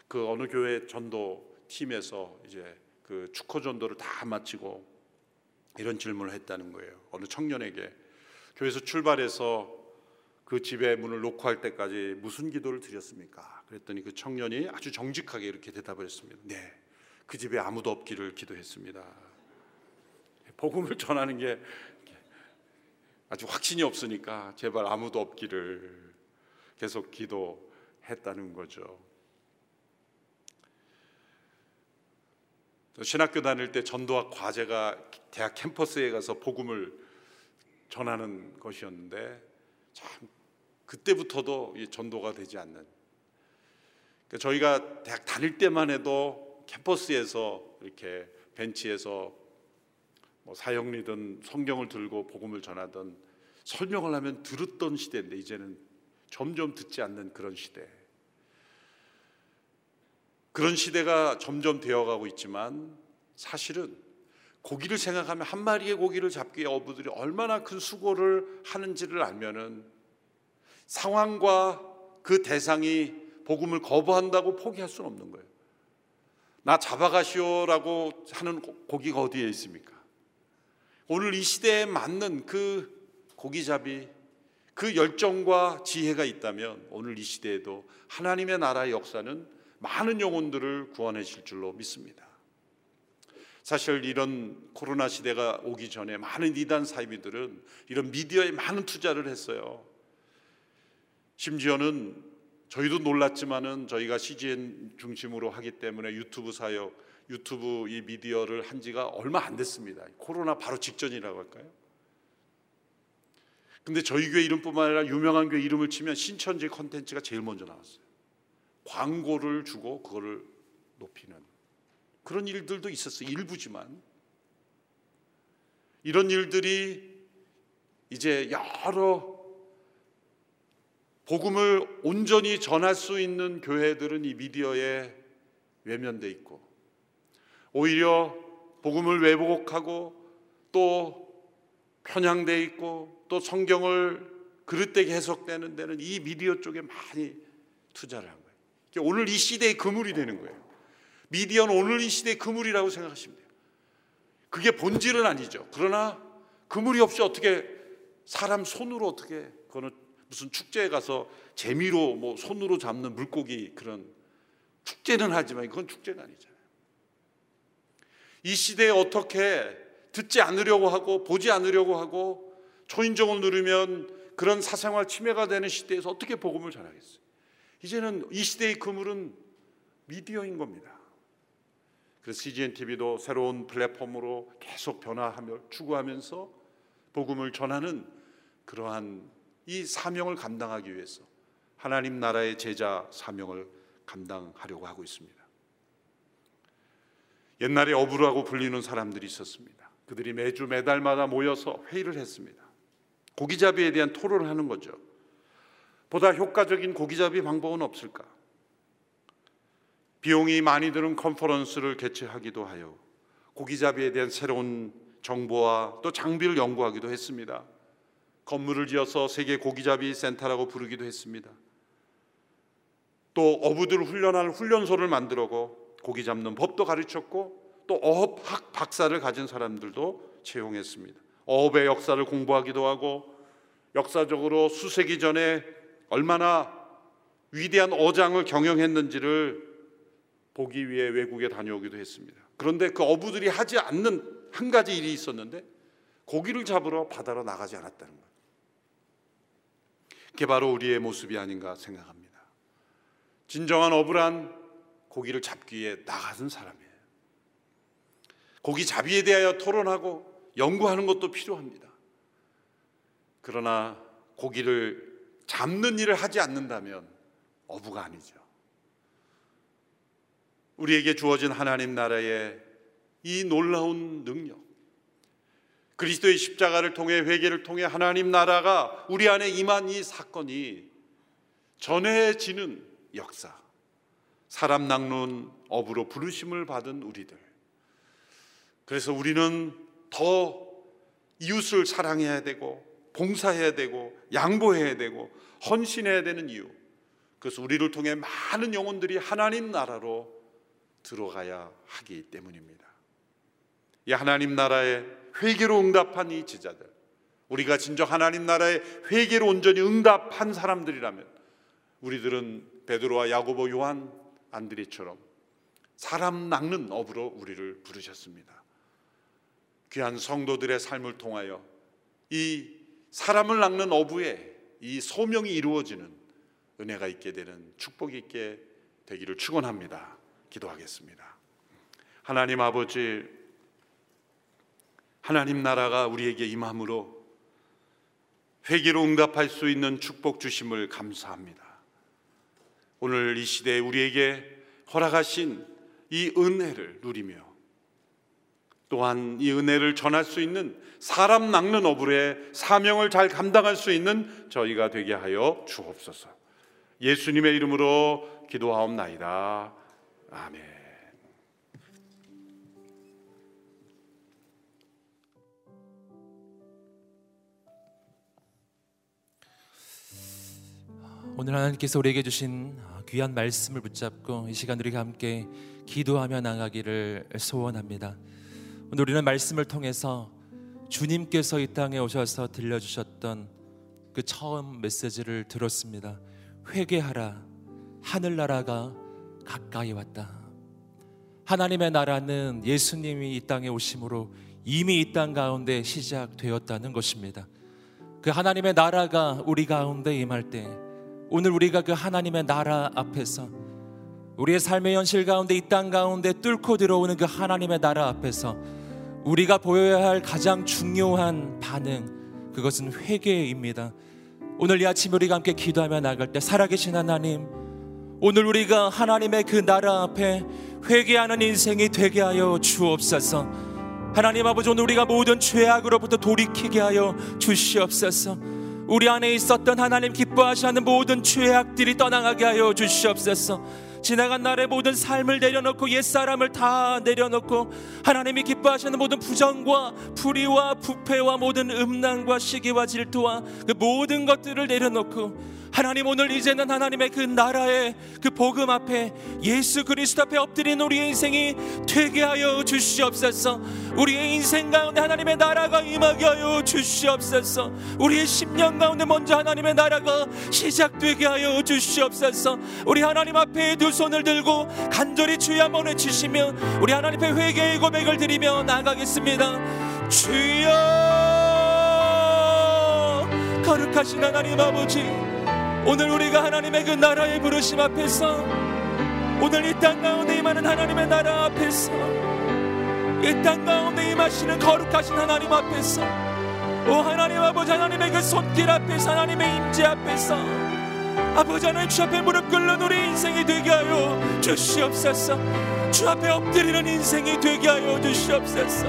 그 어느 교회 전도 팀에서 이제 그 축호 전도를 다 마치고 이런 질문을 했다는 거예요. 어느 청년에게 교회에서 출발해서 그 집에 문을 놓고 할 때까지 무슨 기도를 드렸습니까? 그랬더니 그 청년이 아주 정직하게 이렇게 대답을 했습니다. 네, 그 집에 아무도 없기를 기도했습니다. 복음을 전하는 게 아주 확신이 없으니까 제발 아무도 없기를 계속 기도했다는 거죠. 신학교 다닐 때 전도학 과제가 대학 캠퍼스에 가서 복음을 전하는 것이었는데 참 그때부터도 전도가 되지 않는 그러니까 저희가 대학 다닐 때만 해도 캠퍼스에서 이렇게 벤치에서 뭐 사형리든 성경을 들고 복음을 전하던 설명을 하면 들었던 시대인데 이제는 점점 듣지 않는 그런 시대. 그런 시대가 점점 되어가고 있지만 사실은 고기를 생각하면 한 마리의 고기를 잡기 위해 어부들이 얼마나 큰 수고를 하는지를 알면은 상황과 그 대상이 복음을 거부한다고 포기할 수는 없는 거예요. 나 잡아가시오라고 하는 고기가 어디에 있습니까? 오늘 이 시대에 맞는 그 고기잡이 그 열정과 지혜가 있다면 오늘 이 시대에도 하나님의 나라의 역사는 많은 영혼들을 구원하실 줄로 믿습니다. 사실 이런 코로나 시대가 오기 전에 많은 이단 사이비들은 이런 미디어에 많은 투자를 했어요. 심지어는 저희도 놀랐지만은 저희가 CGN 중심으로 하기 때문에 유튜브 사역, 유튜브 이 미디어를 한 지가 얼마 안 됐습니다. 코로나 바로 직전이라고 할까요? 근데 저희 교회 이름뿐만 아니라 유명한 교회 이름을 치면 신천지 컨텐츠가 제일 먼저 나왔어요. 광고를 주고 그거를 높이는 그런 일들도 있었어요. 일부지만 이런 일들이 이제 여러 복음을 온전히 전할 수 있는 교회들은 이 미디어에 외면돼 있고 오히려 복음을 왜곡하고 또 편향돼 있고 또 성경을 그릇되게 해석되는 데는 이 미디어 쪽에 많이 투자를 한 거예요. 오늘 이 시대의 그물이 되는 거예요. 미디어는 오늘 이 시대의 그물이라고 생각하시면 돼요. 그게 본질은 아니죠. 그러나 그물이 없이 어떻게 사람 손으로 어떻게 그거는 무슨 축제에 가서 재미로 뭐 손으로 잡는 물고기 그런 축제는 하지만 그건 축제가 아니잖아요. 이 시대에 어떻게 듣지 않으려고 하고 보지 않으려고 하고 초인종을 누르면 그런 사생활 침해가 되는 시대에서 어떻게 복음을 전하겠어요? 이제는 이 시대의 그물은 미디어인 겁니다. 그래서 CGN TV도 새로운 플랫폼으로 계속 변화하며 추구하면서 복음을 전하는 그러한 이 사명을 감당하기 위해서 하나님 나라의 제자 사명을 감당하려고 하고 있습니다. 옛날에 어부라고 불리는 사람들이 있었습니다. 그들이 매주 매달마다 모여서 회의를 했습니다. 고기잡이에 대한 토론을 하는 거죠. 보다 효과적인 고기잡이 방법은 없을까? 비용이 많이 드는 컨퍼런스를 개최하기도 하여 고기잡이에 대한 새로운 정보와 또 장비를 연구하기도 했습니다. 건물을 지어서 세계 고기잡이 센터라고 부르기도 했습니다. 또 어부들을 훈련할 훈련소를 만들고 고기 잡는 법도 가르쳤고 또 어업학 박사를 가진 사람들도 채용했습니다. 어업의 역사를 공부하기도 하고 역사적으로 수세기 전에 얼마나 위대한 어장을 경영했는지를 보기 위해 외국에 다녀오기도 했습니다. 그런데 그 어부들이 하지 않는 한 가지 일이 있었는데 고기를 잡으러 바다로 나가지 않았다는 거예요. 그게 바로 우리의 모습이 아닌가 생각합니다. 진정한 어부란 고기를 잡기 위해 나가는 사람이에요. 고기 잡이에 대하여 토론하고 연구하는 것도 필요합니다. 그러나 고기를 잡는 일을 하지 않는다면 어부가 아니죠. 우리에게 주어진 하나님 나라의 이 놀라운 능력, 그리스도의 십자가를 통해 회개를 통해 하나님 나라가 우리 안에 임한 이 사건이 전해지는 역사, 사람 낚는 업으로 부르심을 받은 우리들. 그래서 우리는 더 이웃을 사랑해야 되고 봉사해야 되고 양보해야 되고 헌신해야 되는 이유. 그래서 우리를 통해 많은 영혼들이 하나님 나라로 들어가야 하기 때문입니다. 이 하나님 나라의 회개로 응답한 이 제자들, 우리가 진정 하나님 나라의 회개로 온전히 응답한 사람들이라면 우리들은 베드로와 야고보, 요한, 안드레처럼 사람 낚는 업으로 우리를 부르셨습니다. 귀한 성도들의 삶을 통하여 이 사람을 낚는 어부의 이 소명이 이루어지는 은혜가 있게 되는 축복이 있게 되기를 축원합니다. 기도하겠습니다. 하나님 아버지 하나님 나라가 우리에게 임함으로 회개로 응답할 수 있는 축복 주심을 감사합니다. 오늘 이 시대에 우리에게 허락하신 이 은혜를 누리며 또한 이 은혜를 전할 수 있는 사람 낚는 어불의 사명을 잘 감당할 수 있는 저희가 되게 하여 주옵소서. 예수님의 이름으로 기도하옵나이다. 아멘. 오늘 하나님께서 우리에게 주신 귀한 말씀을 붙잡고 이 시간 우리가 함께 기도하며 나가기를 소원합니다. 오늘 우리는 말씀을 통해서 주님께서 이 땅에 오셔서 들려주셨던 그 처음 메시지를 들었습니다. 회개하라. 하늘나라가 가까이 왔다. 하나님의 나라는 예수님이 이 땅에 오심으로 이미 이 땅 가운데 시작되었다는 것입니다. 그 하나님의 나라가 우리 가운데 임할 때 오늘 우리가 그 하나님의 나라 앞에서 우리의 삶의 현실 가운데 이 땅 가운데 뚫고 들어오는 그 하나님의 나라 앞에서 우리가 보여야 할 가장 중요한 반응 그것은 회개입니다. 오늘 이 아침 우리가 함께 기도하며 나갈 때 살아계신 하나님 오늘 우리가 하나님의 그 나라 앞에 회개하는 인생이 되게 하여 주옵소서. 하나님 아버지 오늘 우리가 모든 죄악으로부터 돌이키게 하여 주시옵소서. 우리 안에 있었던 하나님 기뻐하시는 모든 죄악들이 떠나가게 하여 주시옵소서. 지나간 날의 모든 삶을 내려놓고 옛사람을 다 내려놓고 하나님이 기뻐하시는 모든 부정과 불의와 부패와 모든 음란과 시기와 질투와 그 모든 것들을 내려놓고 하나님 오늘 이제는 하나님의 그 나라의 그 복음 앞에 예수 그리스도 앞에 엎드린 우리의 인생이 되게 하여 주시옵소서. 우리의 인생 가운데 하나님의 나라가 임하게 하여 주시옵소서. 우리의 10년 가운데 먼저 하나님의 나라가 시작되게 하여 주시옵소서. 우리 하나님 앞에 두 손을 들고 간절히 주여 한번 외치시며 우리 하나님 앞에 회개의 고백을 드리며 나가겠습니다. 주여 거룩하신 하나님 아버지 오늘 우리가 하나님의 그 나라의 부르심 앞에서 오늘 이 땅 가운데 임하는 하나님의 나라 앞에서 이 땅 가운데 임하시는 거룩하신 하나님 앞에서 오 하나님 아버지 하나님의 그 손길 앞에서 하나님의 임재 앞에서 아버지 하나님 주 앞에 무릎 꿇는 우리 인생이 되게 하여 주시옵소서. 주 앞에 엎드리는 인생이 되게 하여 주시옵소서.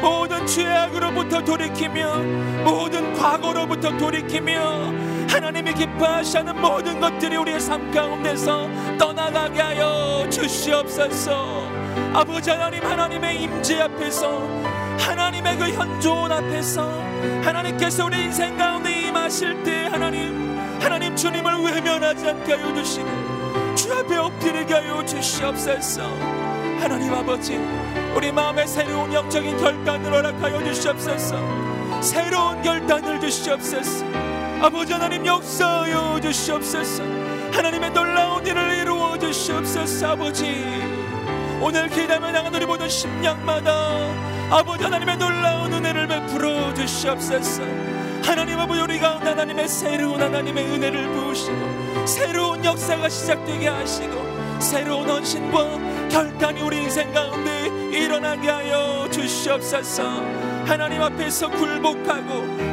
모든 죄악으로부터 돌이키며 모든 과거로부터 돌이키며 하나님이 기뻐하시는 모든 것들이 우리의 삶 가운데서 떠나가게 하여 주시옵소서. 아버지 하나님 하나님의 임재 앞에서 하나님의 그 현존 앞에서 하나님께서 우리 인생 가운데 임하실 때 하나님 하나님 주님을 외면하지 않게 하여 주시고 주 앞에 엎드리게 하여 주시옵소서. 하나님 아버지 우리 마음에 새로운 영적인 결단을 허락하여 주시옵소서. 새로운 결단을 주시옵소서 아버지 하나님 역사하여 주시옵소서. 하나님의 놀라운 일을 이루어 주시옵소서 아버지. 오늘 기다며 나간 우리 모든 심령마다 아버지 하나님의 놀라운 은혜를 베풀어 주시옵소서. 하나님 아버지 우리 가운데 하나님의 새로운 하나님의 은혜를 부으시고 새로운 역사가 시작되게 하시고 새로운 헌신과 결단이 우리 인생 가운데 일어나게 하여 주시옵소서. 하나님 앞에서 굴복하고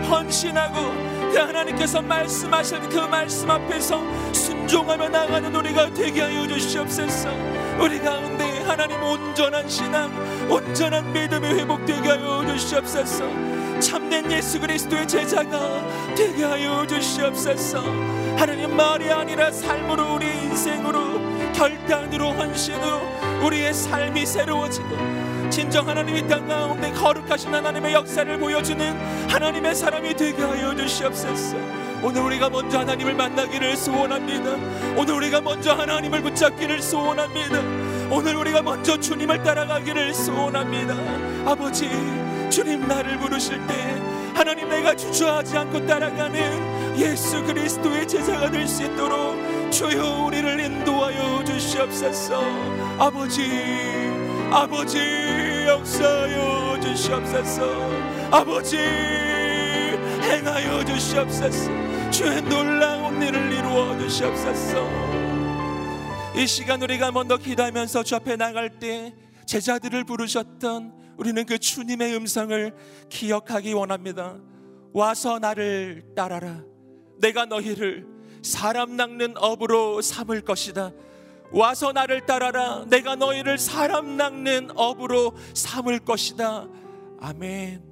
헌신하고 그 하나님께서 말씀하실 그 말씀 앞에서 순종하며 나가는 우리가 되게 하여 주시옵소서. 우리 가운데 하나님 온전한 신앙 온전한 믿음이 회복되게 하여 주시옵소서. 참된 예수 그리스도의 제자가 되게 하여 주시옵소서. 하나님 말이 아니라 삶으로 우리 인생으로 결단으로 헌신으로 우리의 삶이 새로워지고 진정 하나님 이땅 가운데 거룩하신 하나님의 역사를 보여주는 하나님의 사람이 되게 하여 주시옵소서. 오늘 우리가 먼저 하나님을 만나기를 소원합니다. 오늘 우리가 먼저 하나님을 붙잡기를 소원합니다. 오늘 우리가 먼저 주님을 따라가기를 소원합니다. 아버지 주님 나를 부르실 때 하나님 내가 주저하지 않고 따라가는 예수 그리스도의 제자가 될 수 있도록 주여 우리를 인도하여 주시옵소서. 아버지 아버지 역사하여 주시옵소서. 아버지 행하여 주시옵소서. 주의 놀라운 일을 이루어 주시옵소서. 이 시간 우리가 먼저 기도하면서 주 앞에 나갈 때 제자들을 부르셨던 우리는 그 주님의 음성을 기억하기 원합니다. 와서 나를 따라라. 내가 너희를 사람 낚는 업으로 삼을 것이다 와서 나를 따라라. 내가 너희를 사람 낚는 업으로 삼을 것이다. 아멘.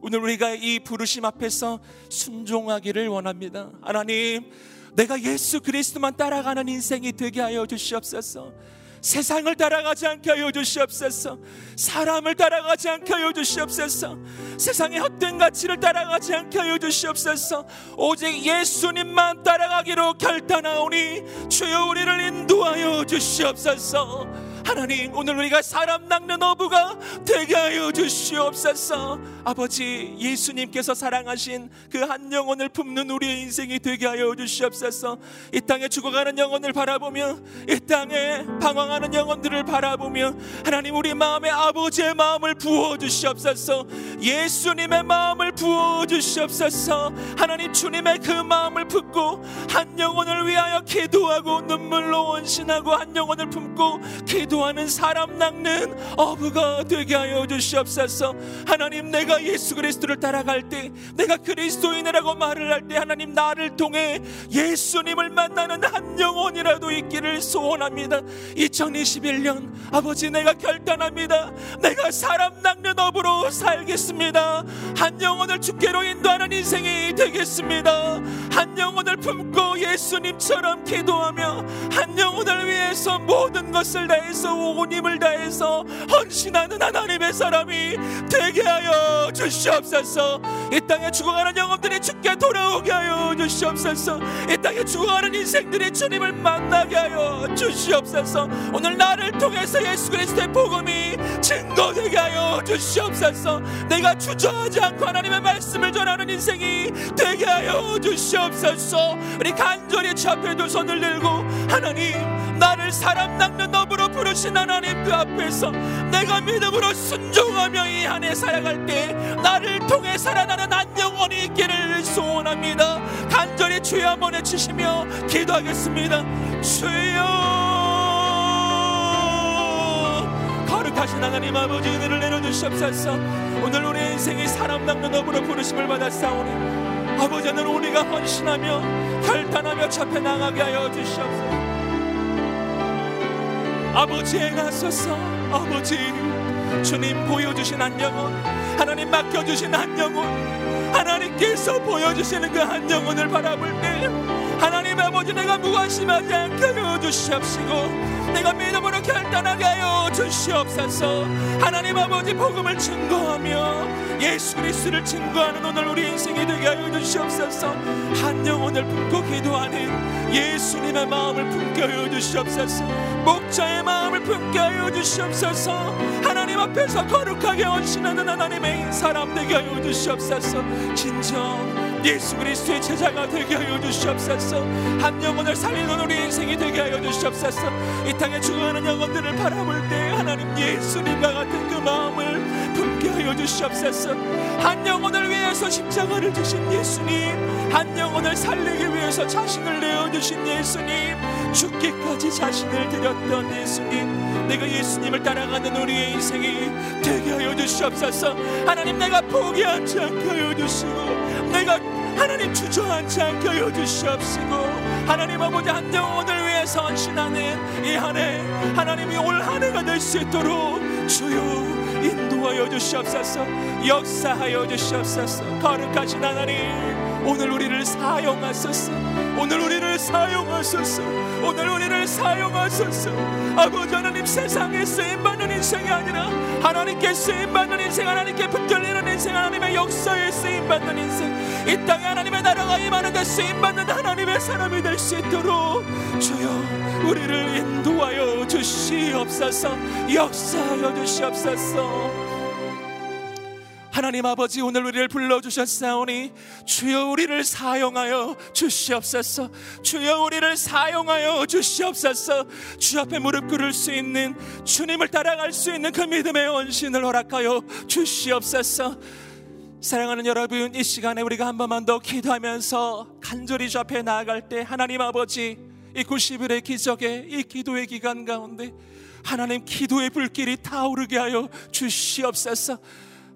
오늘 우리가 이 부르심 앞에서 순종하기를 원합니다. 하나님 내가 예수 그리스도만 따라가는 인생이 되게 하여 주시옵소서 세상을 따라가지 않게 하여 주시옵소서. 사람을 따라가지 않게 하여 주시옵소서. 세상의 헛된 가치를 따라가지 않게 하여 주시옵소서. 오직 예수님만 따라가기로 결단하오니 주여 우리를 인도하여 주시옵소서 하나님 오늘 우리가 사람 낚는 어부가 되게 하여 주시옵소서. 아버지 예수님께서 사랑하신 그 한 영혼을 품는 우리의 인생이 되게 하여 주시옵소서. 이 땅에 죽어가는 영혼을 바라보며 이 땅에 방황하는 영혼들을 바라보며 하나님 우리 마음에 아버지의 마음을 부어 주시옵소서. 예수님의 마음을 부어 주시옵소서. 하나님 주님의 그 마음을 품고 한 영혼을 위하여 기도하고 눈물로 원신하고 한 영혼을 품고 기도 하는 사람 낚는 어부가 되게 하여 주시옵소서. 하나님 내가 예수 그리스도를 따라갈 때 내가 그리스도인이라고 말을 할 때 하나님 나를 통해 예수님을 만나는 한 영혼이라도 있기를 소원합니다. 2021년 아버지 내가 결단합니다. 내가 사람 낚는 업으로 살겠습니다. 한 영혼을 주께로 인도하는 인생이 되겠습니다 한 영혼을 품고 예수님처럼 기도하며 한 영혼을 위해서 모든 것을 다해서 온 힘을 다해서 헌신하는 하나님의 사람이 되게 하여 주시옵소서. 이 땅에 죽어가는 영혼들이 주께 돌아오게 하여 주시옵소서. 이 땅에 죽어가는 인생들이 주님을 만나게 하여 주시옵소서. 오늘 나를 통해서 예수 그리스도의 복음이 증거되게 하여 주시옵소서. 내가 주저하지 않고 하나님의 말씀을 전하는 인생이 되게 하여 주시옵소서 우리 간절히 주 앞에 두 손을 들고 하나님 나를 사람 낚는 업으로 부르신 하나님 그 앞에서 내가 믿음으로 순종하며 이한해 살아갈 때 나를 통해 살아나는 한 영혼이 있기를 소원합니다. 간절히 주여 한번 외치시며 기도하겠습니다. 주여! 거룩하신 하나님 아버지 은혜를 내려주시옵소서. 오늘 우리 인생이 사람 낚는 업으로 부르심을 받았사오니 아버지 오늘 우리가 헌신하며 결단하며 잡혀 나가게 하여 주시옵소서. 아버지 행하소서. 아버지 주님 보여주신 한 영혼 하나님 맡겨주신 한 영혼 하나님께서 보여주시는 그 한 영혼을 바라볼 때 하나님 아버지 내가 무관심하지 않게 하여 주시옵시고 내가 믿음으로 결단하게 하여 주시옵소서. 하나님 아버지 복음을 증거하며 예수 그리스도를 증거하는 오늘 우리 인생이 되게 하여 주시옵소서. 한 영혼을 품고 기도하는 예수님의 마음을 품게 하여 주시옵소서. 목자의 마음을 품게 하여 주시옵소서. 하나님 앞에서 거룩하게 헌신하는 하나님의 사람 되게 하여 주시옵소서. 진정 예수 그리스도의 제자가 되게 하여 주시옵소서. 한 영혼을 살리는 우리 인생이 되게 하여 주시옵소서 이 땅에 죽어가는 영혼들을 바라볼 때 하나님 예수님과 같은 그 마음을 품게 하여 주시옵소서. 한 영혼을 위해서 십자가를 주신 예수님 한 영혼을 살리기 위해서 자신을 내어주신 예수님 죽기까지 자신을 드렸던 예수님 내가 예수님을 따라가는 우리의 인생이 되게 하여 주시옵소서. 하나님 내가 포기하지 않게 하여 주시고 내가 하나님 주저앉지 않게 하여 주시옵시고 하나님 아버지 한 영혼을 위해서 헌신하는 이 한해 하나님이 올 한 해가 될 수 있도록 주여 인도하여 주시옵소서 역사하여 주시옵소서. 거룩하신 하나님 오늘 우리를 사용하소서 오늘 우리를 사용하소서 오늘 우리를 사용하소서. 아버지 하나님 세상에 쓰임받는 인생이 아니라 하나님께 쓰임받는 인생 하나님께 붙들리는 인생 하나님의 역사에 쓰임받는 인생. 이 땅에 하나님의 나라가 임하는데 쓰임받는 하나님의 사람이 될 수 있도록 주여 우리를 인도하여 주시옵소서 역사하여 주시옵소서 하나님 아버지 오늘 우리를 불러주셨사오니 주여 우리를 사용하여 주시옵소서. 주여 우리를 사용하여 주시옵소서. 주 앞에 무릎 꿇을 수 있는 주님을 따라갈 수 있는 그 믿음의 원신을 허락하여 주시옵소서. 사랑하는 여러분 이 시간에 우리가 한 번만 더 기도하면서 간절히 주 앞에 나아갈 때 하나님 아버지 이 90일의 기적의 이 기도의 기간 가운데 하나님 기도의 불길이 타오르게 하여 주시옵소서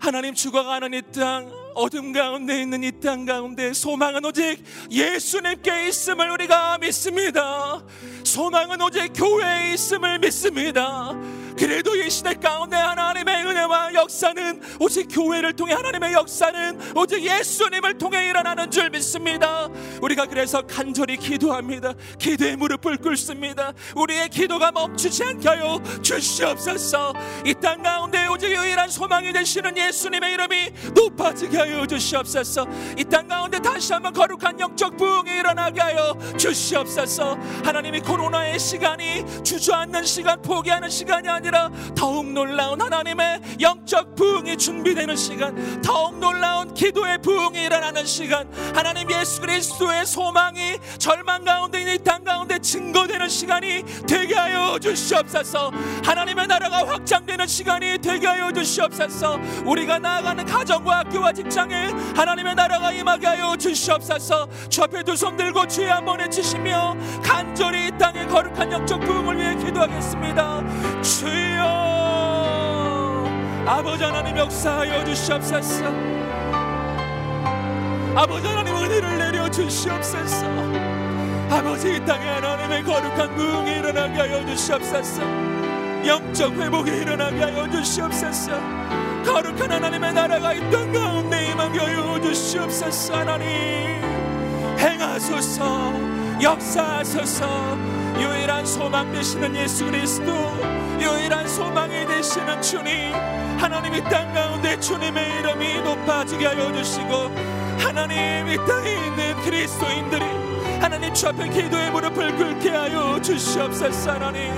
하나님 죽어가는 이 땅 어둠 가운데 있는 이 땅 가운데 소망은 오직 예수님께 있음을 우리가 믿습니다. 소망은 오직 교회에 있음을 믿습니다 그래도 이 시대 가운데 하나님의 은혜와 역사는 오직 교회를 통해 하나님의 역사는 오직 예수님을 통해 일어나는 줄 믿습니다. 우리가 그래서 간절히 기도합니다. 기도의 무릎을 꿇습니다. 우리의 기도가 멈추지 않게 하여 주시옵소서. 이 땅 가운데 오직 유일한 소망이 되시는 예수님의 이름이 높아지게 하여 주시옵소서. 이 땅 가운데 다시 한번 거룩한 영적 부흥이 일어나게 하여 주시옵소서. 하나님이 코로나의 시간이 주저앉는 시간, 포기하는 시간이 아니라 아니라 더욱 놀라운 하나님의 영적 부흥이 준비되는 시간, 더욱 놀라운 기도의 부흥이 일어나는 시간, 하나님 예수 그리스도의 소망이 절망 가운데 있는 이땅 가운데 증거되는 시간이 되게 하여 주시옵소서. 하나님의 나라가 확장되는 시간이 되게 하여 주시옵소서. 우리가 나아가는 가정과 학교와 직장에 하나님의 나라가 임하게 하여 주시옵소서. 주 앞에 두 손 들고 주의 한번 외치시며 간절히 이 땅의 거룩한 영적 부흥을 위해 기도하겠습니다. 주 주여. 아버지 하나님 역사하여 주시옵소서. 아버지 하나님 은혜를 내려 주시옵소서. 아버지 이 땅에 하나님의 거룩한 부흥이 일어나게 하여 주시옵소서. 영적 회복이 일어나게 하여 주시옵소서. 거룩한 하나님의 나라가 이 땅 가운데 임하게 하여 주시옵소서 하나님. 행하소서 역사하소서 유일한 소망 되시는 예수 그리스도 유일한 소망이 되시는 주님 하나님 이 땅 가운데 주님의 이름이 높아지게 하여 주시고 하나님 이 땅에 있는 그리스도인들이 하나님 주 앞에 기도의 무릎을 꿇게 하여 주시옵소서 하나님.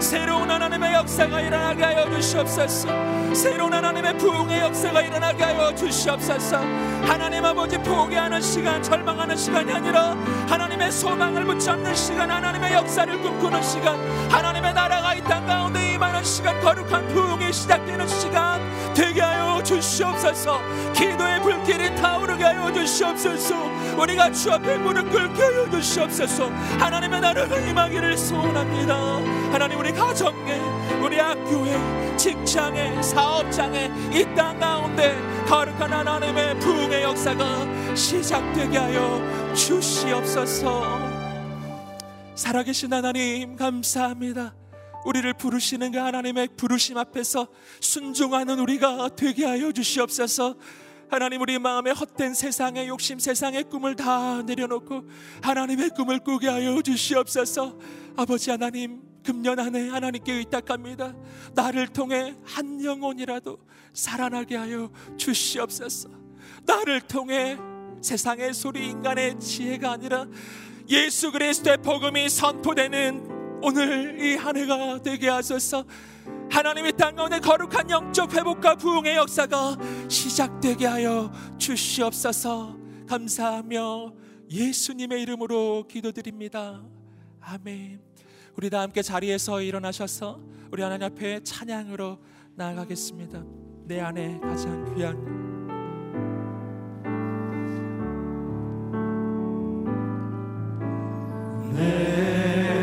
새로운 하나님의 역사가 일어나게 하여 주시옵소서. 새로운 하나님의 부흥의 역사가 일어나게 하여 주시옵소서. 하나님 아버지 포기하는 시간 절망하는 시간이 아니라 하나님의 소망을 붙잡는 시간 하나님의 역사를 꿈꾸는 시간 하나님의 나라가 이 땅 가운데 임하는 시간 거룩한 부흥이 시작되는 시간 되게 하여 주시옵소서. 기도의 불길이 타오르게 하여 주시옵소서 우리가 주 앞에 무릎 꿇게 하여 주시옵소서. 하나님의 나라가 임하기를 소원합니다. 하나님 우리 가정에 우리 학교에 직장에 사업장에 이 땅 가운데 거룩한 하나님의 부흥의 역사가 시작되게 하여 주시옵소서. 살아계신 하나님 감사합니다. 우리를 부르시는 그 하나님의 부르심 앞에서 순종하는 우리가 되게 하여 주시옵소서 하나님 우리 마음에 헛된 세상의 욕심 세상의 꿈을 다 내려놓고 하나님의 꿈을 꾸게 하여 주시옵소서 아버지 하나님 금년 안에 하나님께 의탁합니다. 나를 통해 한 영혼이라도 살아나게 하여 주시옵소서. 나를 통해 세상의 소리 인간의 지혜가 아니라 예수 그리스도의 복음이 선포되는 오늘 이 한 해가 되게 하소서. 하나님의 땅 가운데 거룩한 영적 회복과 부흥의 역사가 시작되게 하여 주시옵소서. 감사하며 예수님의 이름으로 기도드립니다. 아멘. 우리 다 함께 자리에서 일어나셔서 우리 하나님 앞에 찬양으로 나아가겠습니다. 내 안에 가장 귀한 내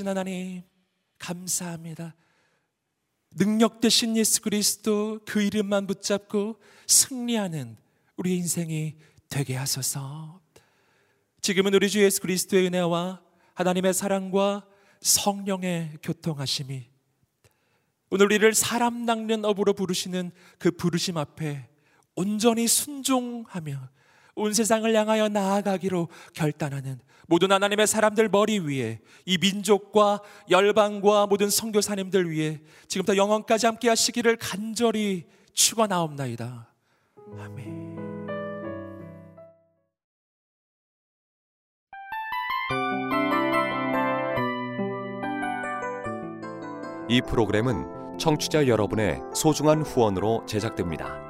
살아계신 하나님 감사합니다. 능력 되신 예수 그리스도 그 이름만 붙잡고 승리하는 우리 인생이 되게 하소서. 지금은 우리 주 예수 그리스도의 은혜와 하나님의 사랑과 성령의 교통하심이 오늘 우리를 사람 낚는 업으로 부르시는 그 부르심 앞에 온전히 순종하며 온 세상을 향하여 나아가기로 결단하는 모든 하나님의 사람들 머리 위에 이 민족과 열방과 모든 선교사님들 위해 지금부터 영원까지 함께 하시기를 간절히 축원하옵나이다. 아멘. 이 프로그램은 청취자 여러분의 소중한 후원으로 제작됩니다.